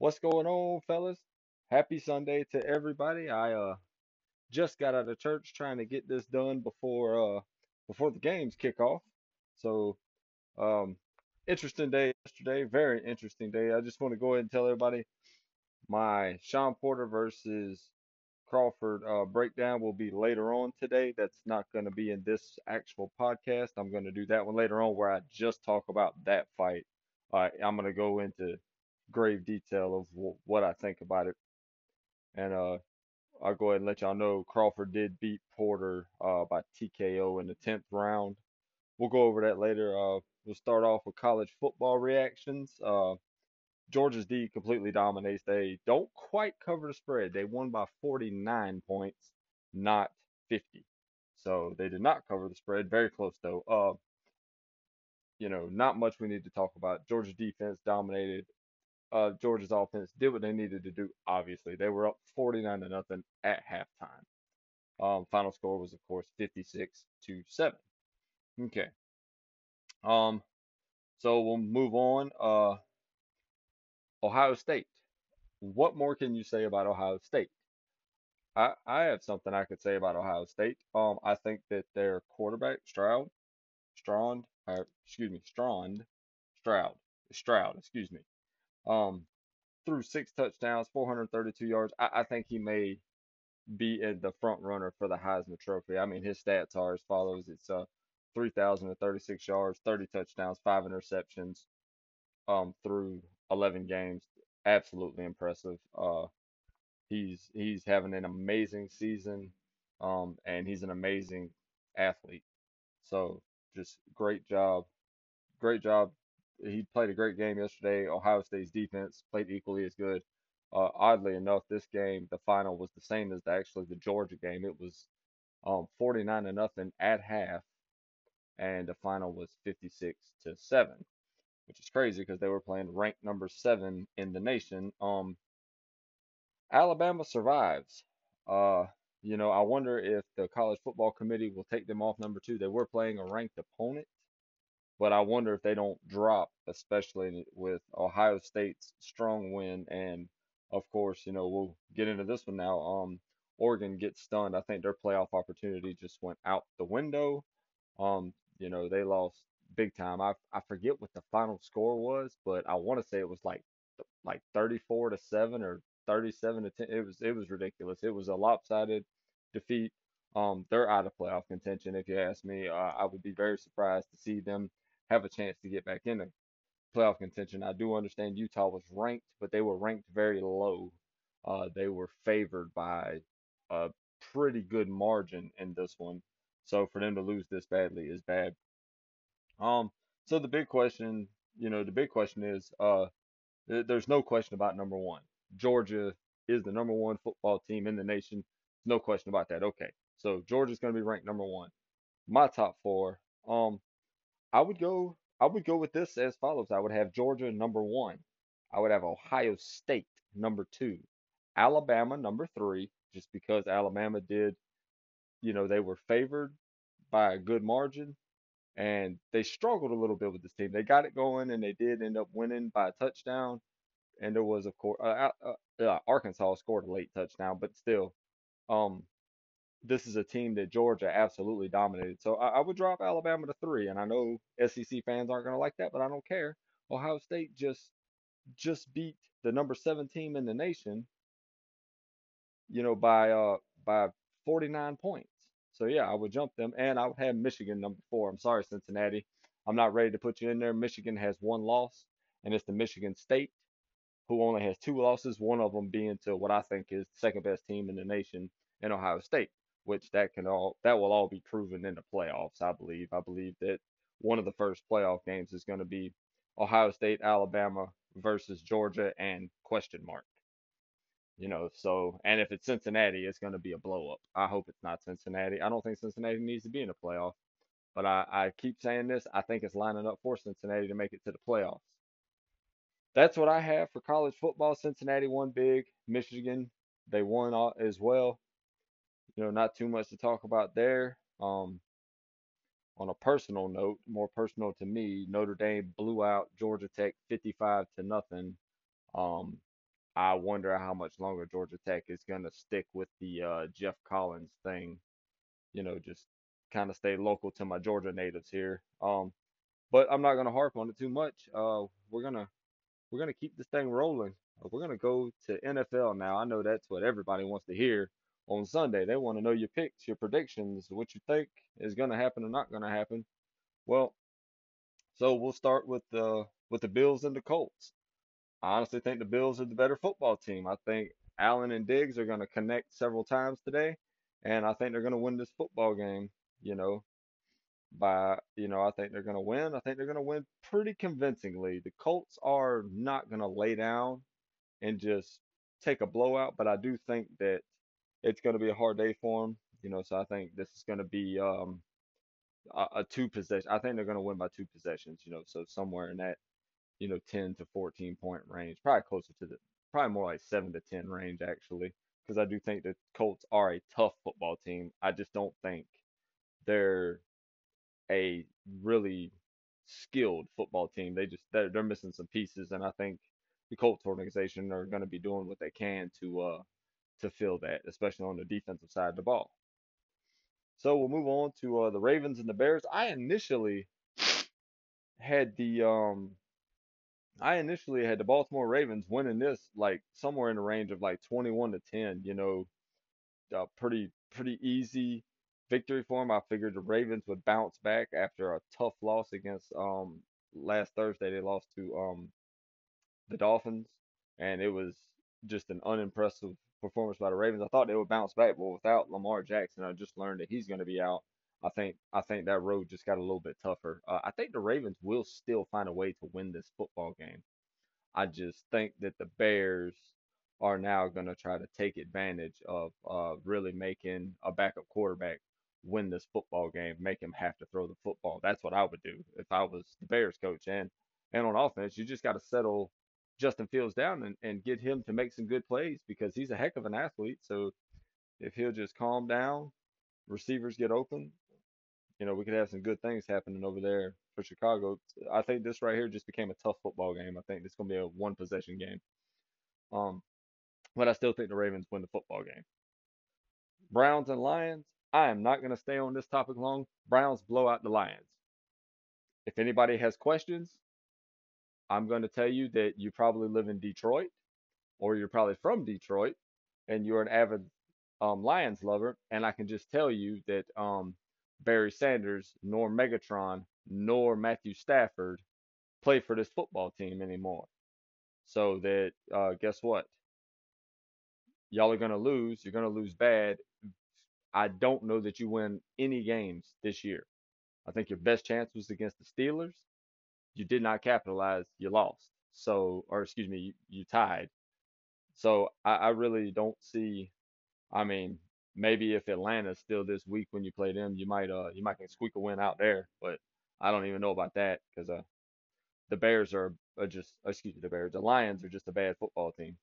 What's going on, fellas? Happy Sunday to everybody. I uh just got out of church trying to get this done before uh before the games kick off. So, um interesting day yesterday, very interesting day. I just want to go ahead and tell everybody my Shawn Porter versus Crawford uh breakdown will be later on today. That's not going to be in this actual podcast. I'm going to do that one later on where I just talk about that fight. I'm going to go into grave detail of what I think about it. And uh, I'll go ahead and let y'all know Crawford did beat Porter uh, by TKO in the 10th round. We'll go over that later. Uh, we'll start off with college football reactions. Uh, Georgia's D completely dominates. They don't quite cover the spread. They won by 49 points, not 50. So they did not cover the spread. Very close though. Uh, you know, not much we need to talk about. Georgia defense dominated uh, Georgia's offense did what they needed to do. Obviously, they were up 49 to nothing at halftime. Um, final score was, of course, 56 to seven. Okay. Um, so we'll move on. Uh, Ohio State. What more can you say about Ohio State? I I have something I could say about Ohio State. Um, I think that their quarterback Stroud, Strond, excuse me, Strond, Stroud, Stroud, excuse me. Um, threw six touchdowns, 432 yards. I, I think he may be in the front runner for the Heisman Trophy. I mean, his stats are as follows: it's uh 3,036 yards, 30 touchdowns, five interceptions, um, through 11 games. Absolutely impressive. Uh, he's he's having an amazing season, um, and he's an amazing athlete. So just great job, great job he played a great game yesterday. Ohio State's defense played equally as good. Uh, oddly enough, this game, the final was the same as the, actually the Georgia game. It was um, 49 to nothing at half, and the final was 56 to seven, which is crazy because they were playing ranked number seven in the nation. Um, Alabama survives. Uh, you know, I wonder if the college football committee will take them off number two. They were playing a ranked opponent but I wonder if they don't drop, especially with Ohio State's strong win. And of course, you know, we'll get into this one now. Um, Oregon gets stunned. I think their playoff opportunity just went out the window. Um, you know, they lost big time. I I forget what the final score was, but I want to say it was like like 34 to 7 or 37 to 10. It was it was ridiculous. It was a lopsided defeat. Um, they're out of playoff contention if you ask me. Uh, I would be very surprised to see them have a chance to get back in the playoff contention. I do understand Utah was ranked, but they were ranked very low. Uh, they were favored by a pretty good margin in this one. So for them to lose this badly is bad. Um, so the big question, you know, the big question is, uh, th- there's no question about number one. Georgia is the number one football team in the nation. No question about that. Okay, so Georgia's going to be ranked number one. My top four. Um, I would go I would go with this as follows. I would have Georgia number one. I would have Ohio State number two. Alabama number three, just because Alabama did, you know, they were favored by a good margin and they struggled a little bit with this team. They got it going and they did end up winning by a touchdown. And there was, of course, uh, uh, uh, Arkansas scored a late touchdown, but still, um, this is a team that Georgia absolutely dominated. So I, I would drop Alabama to three, and I know SEC fans aren't going to like that, but I don't care. Ohio State just just beat the number seven team in the nation, you know, by uh by 49 points. So yeah, I would jump them, and I would have Michigan number four. I'm sorry, Cincinnati, I'm not ready to put you in there. Michigan has one loss, and it's the Michigan State, who only has two losses. One of them being to what I think is the second best team in the nation in Ohio State which that can all that will all be proven in the playoffs. I believe. I believe that one of the first playoff games is going to be Ohio State, Alabama versus Georgia, and question mark. You know, so and if it's Cincinnati, it's going to be a blow up. I hope it's not Cincinnati. I don't think Cincinnati needs to be in the playoff, but I, I keep saying this. I think it's lining up for Cincinnati to make it to the playoffs. That's what I have for college football. Cincinnati won big. Michigan, they won as well you know, not too much to talk about there. Um, on a personal note, more personal to me, Notre Dame blew out Georgia Tech 55 to nothing. Um, I wonder how much longer Georgia Tech is gonna stick with the uh, Geoff Collins thing. You know, just kind of stay local to my Georgia natives here. Um, but I'm not gonna harp on it too much. Uh, we're gonna we're gonna keep this thing rolling. We're gonna go to NFL now. I know that's what everybody wants to hear on Sunday. They want to know your picks, your predictions, what you think is gonna happen or not gonna happen. Well, so we'll start with the with the Bills and the Colts. I honestly think the Bills are the better football team. I think Allen and Diggs are gonna connect several times today, and I think they're gonna win this football game. You know, by, you know, I think they're going to win. I think they're going to win pretty convincingly. The Colts are not going to lay down and just take a blowout, but I do think that it's going to be a hard day for them. You know, so I think this is going to be um, a, a two possession. I think they're going to win by two possessions. You know, so somewhere in that you know 10 to 14 point range, probably closer to the probably more like seven to 10 range actually, because I do think the Colts are a tough football team. I just don't think they're a really skilled football team. They just they're, they're missing some pieces, and I think the Colts organization are going to be doing what they can to uh to fill that, especially on the defensive side of the ball. So we'll move on to uh, the Ravens and the Bears. I initially had the um I initially had the Baltimore Ravens winning this like somewhere in the range of like 21 to 10. You know, a pretty pretty easy victory for them. I figured the Ravens would bounce back after a tough loss against um last Thursday. They lost to um the Dolphins, and it was just an unimpressive performance by the Ravens. I thought they would bounce back, but without Lamar Jackson, I just learned that he's going to be out. I think I think that road just got a little bit tougher. Uh, I think the Ravens will still find a way to win this football game. I just think that the Bears are now going to try to take advantage of uh, really making a backup quarterback win this football game, make him have to throw the football. That's what I would do if I was the Bears coach. And and on offense, you just got to settle Justin Fields down and, and get him to make some good plays because he's a heck of an athlete. So if he'll just calm down, receivers get open, you know, we could have some good things happening over there for Chicago. I think this right here just became a tough football game. I think it's gonna be a one possession game. Um, but I still think the Ravens win the football game. Browns and Lions. I am not gonna stay on this topic long. Browns blow out the Lions. If anybody has questions, I'm going to tell you that you probably live in Detroit or you're probably from Detroit and you're an avid um, Lions lover. And I can just tell you that um, Barry Sanders, nor Megatron, nor Matthew Stafford play for this football team anymore. So that, uh, guess what? Y'all are going to lose. You're going to lose bad. I don't know that you win any games this year. I think your best chance was against the Steelers you did not capitalize, you lost. So, or excuse me, you, you tied. So I, I really don't see. I mean, maybe if Atlanta's still this week when you play them, you might uh you might can squeak a win out there. But I don't even know about that because uh the Bears are, are just excuse me the Bears the Lions are just a bad football team.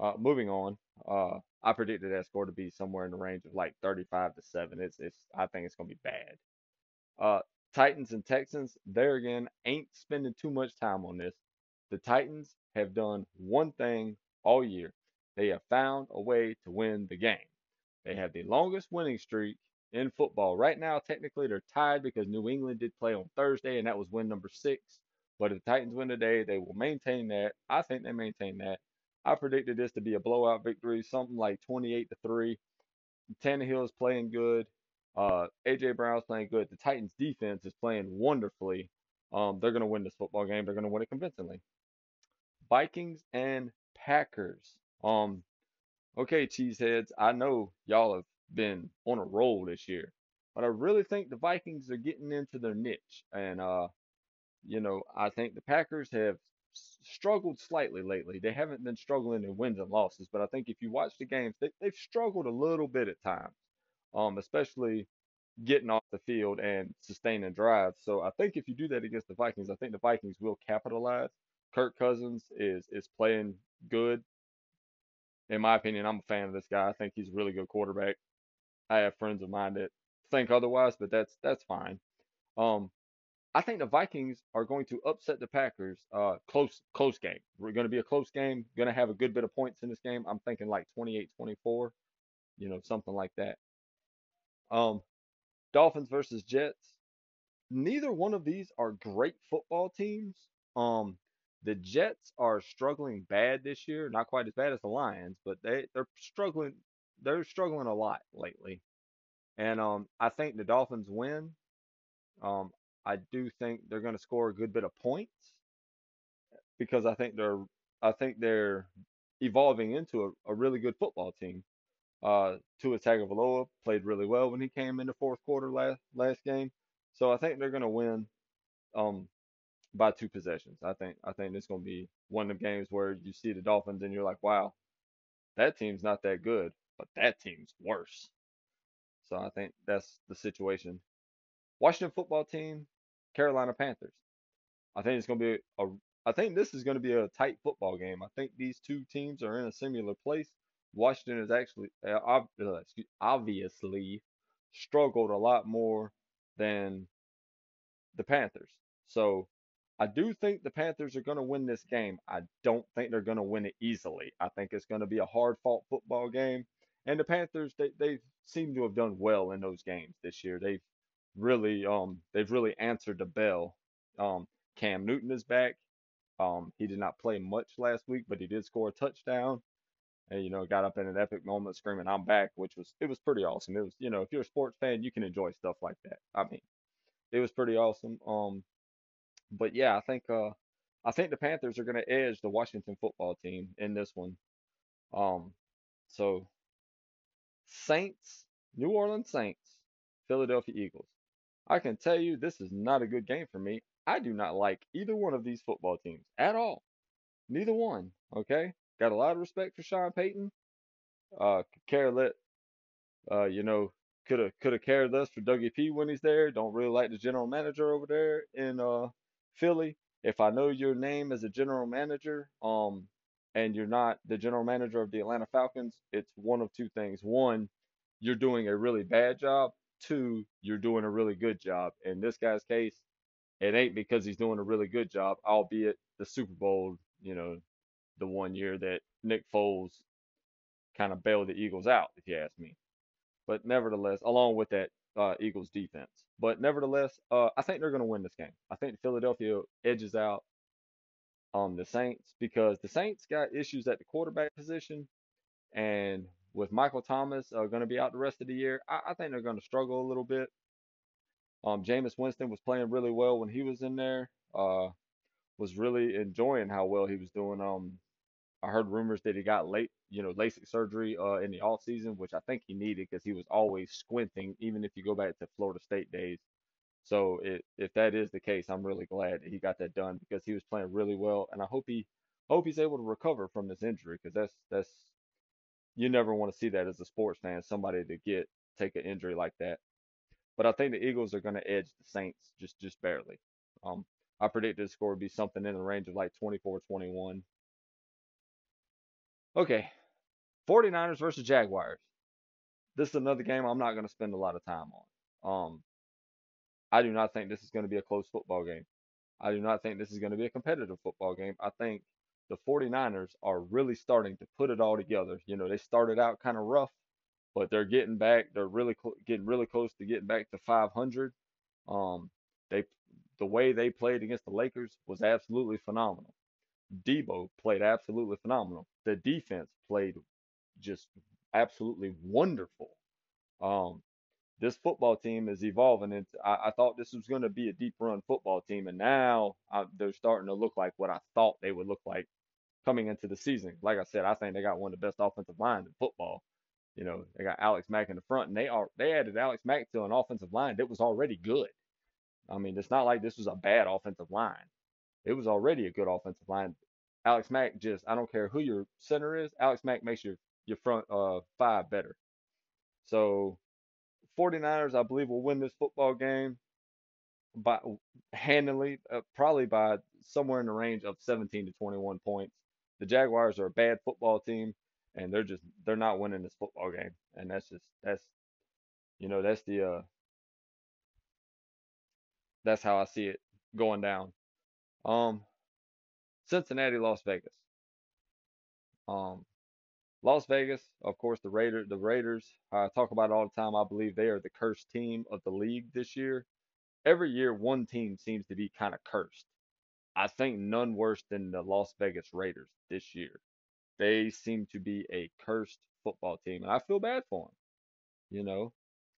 Uh, moving on, uh, I predicted that score to be somewhere in the range of like 35 to seven. It's it's I think it's gonna be bad. Uh, Titans and Texans, there again, ain't spending too much time on this. The Titans have done one thing all year. They have found a way to win the game. They have the longest winning streak in football. Right now, technically, they're tied because New England did play on Thursday, and that was win number six. But if the Titans win today, they will maintain that. I think they maintain that. I predicted this to be a blowout victory, something like 28 to 3. Tannehill is playing good. Uh, AJ Brown's playing good. The Titans defense is playing wonderfully. Um, they're going to win this football game. They're going to win it convincingly. Vikings and Packers. Um, okay, cheeseheads. I know y'all have been on a roll this year, but I really think the Vikings are getting into their niche. And uh, you know, I think the Packers have struggled slightly lately. They haven't been struggling in wins and losses, but I think if you watch the games, they, they've struggled a little bit at times um, especially getting off the field and sustaining drives. So I think if you do that against the Vikings, I think the Vikings will capitalize. Kirk Cousins is is playing good. In my opinion, I'm a fan of this guy. I think he's a really good quarterback. I have friends of mine that think otherwise, but that's that's fine. Um, I think the Vikings are going to upset the Packers. Uh, close, close game. We're going to be a close game. Going to have a good bit of points in this game. I'm thinking like 28-24, you know, something like that. Um, Dolphins versus Jets. Neither one of these are great football teams. Um, the Jets are struggling bad this year. Not quite as bad as the Lions, but they they're struggling. They're struggling a lot lately. And um, I think the Dolphins win. Um, I do think they're going to score a good bit of points because I think they're I think they're evolving into a, a really good football team. Uh, Tua Tagovailoa played really well when he came in the fourth quarter last last game, so I think they're going to win um by two possessions. I think I think it's going to be one of the games where you see the Dolphins and you're like, wow, that team's not that good, but that team's worse. So I think that's the situation. Washington football team, Carolina Panthers. I think it's going to be a. I think this is going to be a tight football game. I think these two teams are in a similar place. Washington has actually uh, uh obviously struggled a lot more than the Panthers. So I do think the Panthers are going to win this game. I don't think they're going to win it easily. I think it's going to be a hard fought football game. And the Panthers, they, they seem to have done well in those games this year. They've really um they've really answered the bell. Um, Cam Newton is back. Um, he did not play much last week, but he did score a touchdown. And you know, got up in an epic moment screaming, "I'm back," which was it was pretty awesome. It was you know, if you're a sports fan, you can enjoy stuff like that. I mean, it was pretty awesome. Um, but yeah, I think uh, I think the Panthers are going to edge the Washington football team in this one. Um, so Saints, New Orleans Saints, Philadelphia Eagles. I can tell you this is not a good game for me. I do not like either one of these football teams at all. Neither one. Okay, got a lot of respect for Sean Payton. Uh, care let uh, you know, could have could have cared less for Dougie P when he's there. Don't really like the general manager over there in uh Philly. If I know your name as a general manager, um, and you're not the general manager of the Atlanta Falcons, it's one of two things. One, you're doing a really bad job. Two, you're doing a really good job. In this guy's case, it ain't because he's doing a really good job, albeit the Super Bowl, you know, the one year that Nick Foles kind of bailed the Eagles out, if you ask me. But nevertheless, along with that uh, Eagles defense. But nevertheless, uh, I think they're going to win this game. I think Philadelphia edges out um, the Saints because the Saints got issues at the quarterback position, and with Michael Thomas uh, going to be out the rest of the year, I, I think they're going to struggle a little bit. Um, Jameis Winston was playing really well when he was in there. Uh, was really enjoying how well he was doing. Um, I heard rumors that he got late, you know, LASIK surgery uh, in the off season, which I think he needed because he was always squinting, even if you go back to Florida State days. So it, if that is the case, I'm really glad he got that done because he was playing really well, and I hope he hope he's able to recover from this injury because that's that's you never want to see that as a sports fan, somebody to get take an injury like that. But I think the Eagles are going to edge the Saints just just barely. Um, I predict the score would be something in the range of like 24-21. Okay, 49ers versus Jaguars. This is another game I'm not going to spend a lot of time on. Um, I do not think this is going to be a close football game. I do not think this is going to be a competitive football game. I think the 49ers are really starting to put it all together. You know, they started out kind of rough, but they're getting back. They're really cl- getting really close to getting back to 500. Um, they the way they played against the Lakers was absolutely phenomenal. Deebo played absolutely phenomenal. The defense played just absolutely wonderful. Um, this football team is evolving. And I, I thought this was going to be a deep run football team, and now I, they're starting to look like what I thought they would look like coming into the season. Like I said, I think they got one of the best offensive lines in football. You know, they got Alex Mack in the front, and they are they added Alex Mack to an offensive line that was already good. I mean, it's not like this was a bad offensive line. It was already a good offensive line. Alex Mack just I don't care who your center is, Alex Mack makes your your front uh five better. So 49ers, I believe, will win this football game by handily, uh, probably by somewhere in the range of 17 to 21 points. The Jaguars are a bad football team, and they're just they're not winning this football game, and that's just that's you know that's the uh that's how I see it going down. Um, Cincinnati, Las Vegas. Um, Las Vegas, of course, the Raider, the Raiders. I talk about it all the time. I believe they are the cursed team of the league this year. Every year, one team seems to be kind of cursed. I think none worse than the Las Vegas Raiders this year. They seem to be a cursed football team, and I feel bad for them. You know,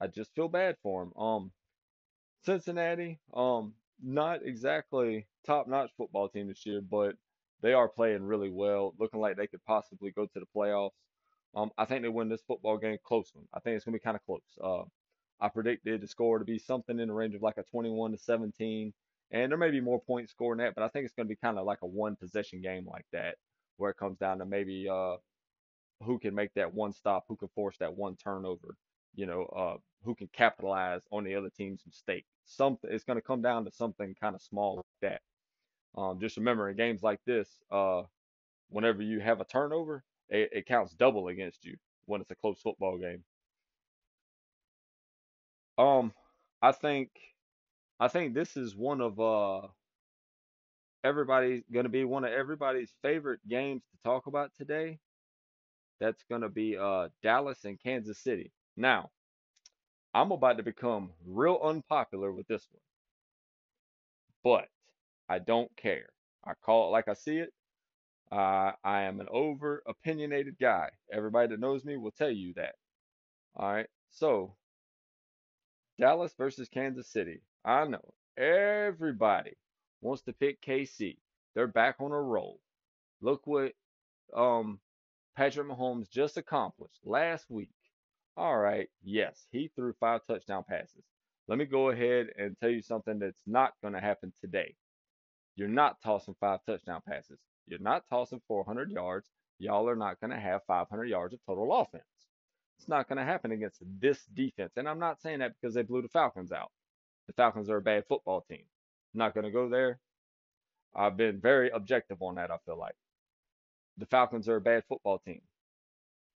I just feel bad for them. Um, Cincinnati, um, not exactly top-notch football team this year, but they are playing really well, looking like they could possibly go to the playoffs. Um, I think they win this football game close one. I think it's gonna be kind of close. Uh, I predicted the score to be something in the range of like a 21 to 17, and there may be more points scored than that, but I think it's gonna be kind of like a one possession game like that, where it comes down to maybe uh who can make that one stop, who can force that one turnover, you know, uh, who can capitalize on the other team's mistake. Something it's going to come down to something kind of small like that. Um, just remember in games like this, uh, whenever you have a turnover, it, it counts double against you when it's a close football game. Um, I think I think this is one of uh everybody's going to be one of everybody's favorite games to talk about today. That's going to be uh Dallas and Kansas City. Now, I'm about to become real unpopular with this one, but I don't care. I call it like I see it. Uh, I am an over opinionated guy. Everybody that knows me will tell you that. All right. So, Dallas versus Kansas City. I know everybody wants to pick KC. They're back on a roll. Look what um Patrick Mahomes just accomplished last week. All right, yes, he threw five touchdown passes. Let me go ahead and tell you something that's not going to happen today. You're not tossing five touchdown passes. You're not tossing 400 yards. Y'all are not going to have 500 yards of total offense. It's not going to happen against this defense. And I'm not saying that because they blew the Falcons out. The Falcons are a bad football team. I'm not going to go there. I've been very objective on that, I feel like. The Falcons are a bad football team.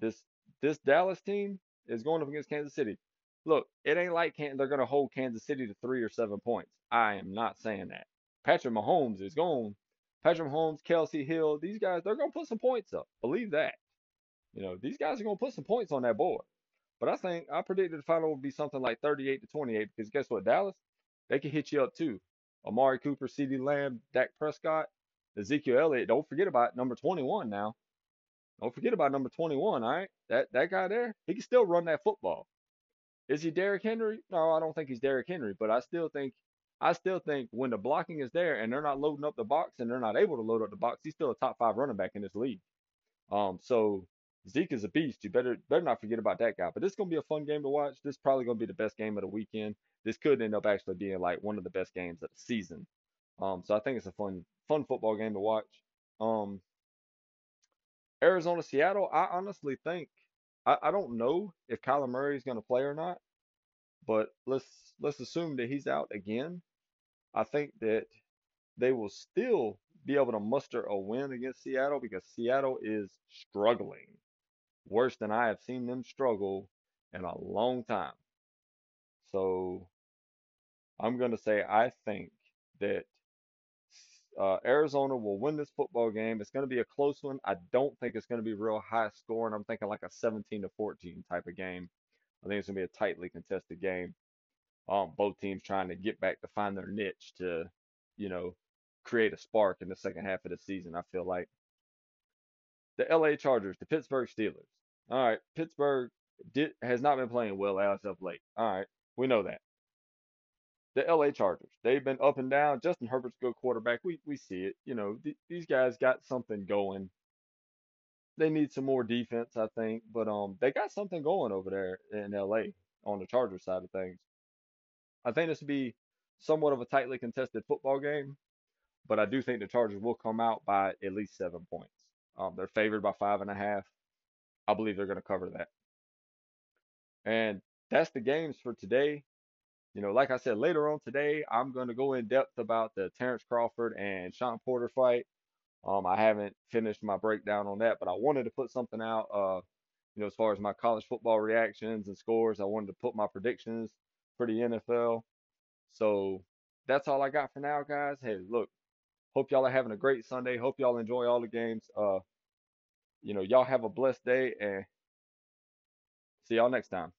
This this Dallas team is going up against Kansas City. Look, it ain't like Can- they're going to hold Kansas City to three or seven points. I am not saying that. Patrick Mahomes is going. Patrick Mahomes, Kelce Hill, these guys, they're going to put some points up. Believe that. You know, these guys are going to put some points on that board. But I think I predicted the final would be something like 38 to 28 because guess what? Dallas, they can hit you up too. Amari Cooper, CeeDee Lamb, Dak Prescott, Ezekiel Elliott. Don't forget about number 21 now. Don't forget about number 21, all right? That that guy there, he can still run that football. Is he Derrick Henry? No, I don't think he's Derrick Henry, but I still think I still think when the blocking is there and they're not loading up the box and they're not able to load up the box, he's still a top five running back in this league. Um, so Zeke is a beast. You better better not forget about that guy. But this is gonna be a fun game to watch. This is probably gonna be the best game of the weekend. This could end up actually being like one of the best games of the season. Um, so I think it's a fun fun football game to watch. Um, Arizona, Seattle. I honestly think I, I don't know if Kyler Murray is gonna play or not, but let's let's assume that he's out again. I think that they will still be able to muster a win against Seattle because Seattle is struggling worse than I have seen them struggle in a long time. So I'm going to say I think that uh, Arizona will win this football game. It's going to be a close one. I don't think it's going to be real high scoring. I'm thinking like a 17 to 14 type of game. I think it's going to be a tightly contested game. Um, both teams trying to get back to find their niche to, you know, create a spark in the second half of the season. I feel like the LA Chargers, the Pittsburgh Steelers. All right, Pittsburgh did, has not been playing well as of late. All right, we know that. The LA Chargers, they've been up and down. Justin Herbert's a good quarterback. We we see it. You know, th- these guys got something going. They need some more defense, I think, but um, they got something going over there in LA on the Chargers side of things. I think this will be somewhat of a tightly contested football game, but I do think the Chargers will come out by at least seven points. Um, they're favored by five and a half. I believe they're going to cover that. And that's the games for today. You know, like I said, later on today, I'm going to go in depth about the Terence Crawford and Shawn Porter fight. Um, I haven't finished my breakdown on that, but I wanted to put something out. Uh, you know, as far as my college football reactions and scores, I wanted to put my predictions for the NFL. So that's all I got for now, guys. Hey, look, hope y'all are having a great Sunday. Hope y'all enjoy all the games. Uh, you know, y'all have a blessed day and see y'all next time.